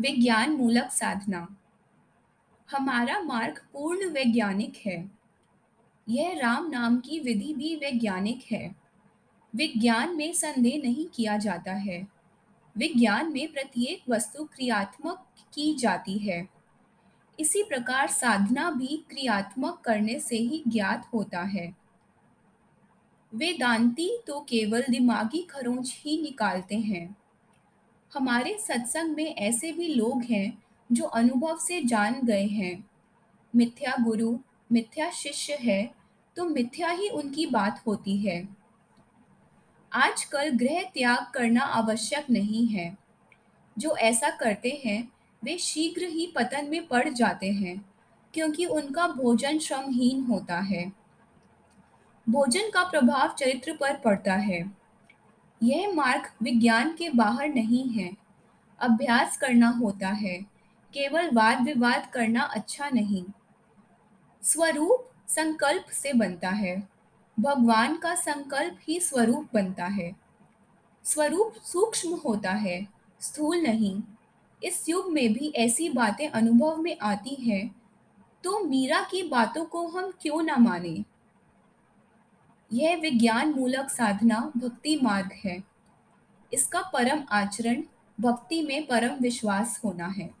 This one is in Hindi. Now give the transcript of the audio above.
विज्ञान मूलक साधना। हमारा मार्ग पूर्ण वैज्ञानिक है। यह राम नाम की विधि भी वैज्ञानिक है। विज्ञान में संदेह नहीं किया जाता है। विज्ञान में प्रत्येक वस्तु क्रियात्मक की जाती है। इसी प्रकार साधना भी क्रियात्मक करने से ही ज्ञात होता है। वेदांती तो केवल दिमागी खरोंच ही निकालते हैं। हमारे सत्संग में ऐसे भी लोग हैं जो अनुभव से जान गए हैं। मिथ्या गुरु, मिथ्या शिष्य है तो मिथ्या ही उनकी बात होती है। आजकल गृह त्याग करना आवश्यक नहीं है। जो ऐसा करते हैं, वे शीघ्र ही पतन में पड़ जाते हैं, क्योंकि उनका भोजन श्रमहीन होता है। भोजन का प्रभाव चरित्र पर पड़ता है। यह मार्ग विज्ञान के बाहर नहीं है। अभ्यास करना होता है, केवल वाद विवाद करना अच्छा नहीं। स्वरूप संकल्प से बनता है, भगवान का संकल्प ही स्वरूप बनता है। स्वरूप सूक्ष्म होता है, स्थूल नहीं। इस युग में भी ऐसी बातें अनुभव में आती हैं तो मीरा की बातों को हम क्यों ना माने? यह विज्ञान मूलक साधना भक्ति मार्ग है। इसका परम आचरण, भक्ति में परम विश्वास होना है।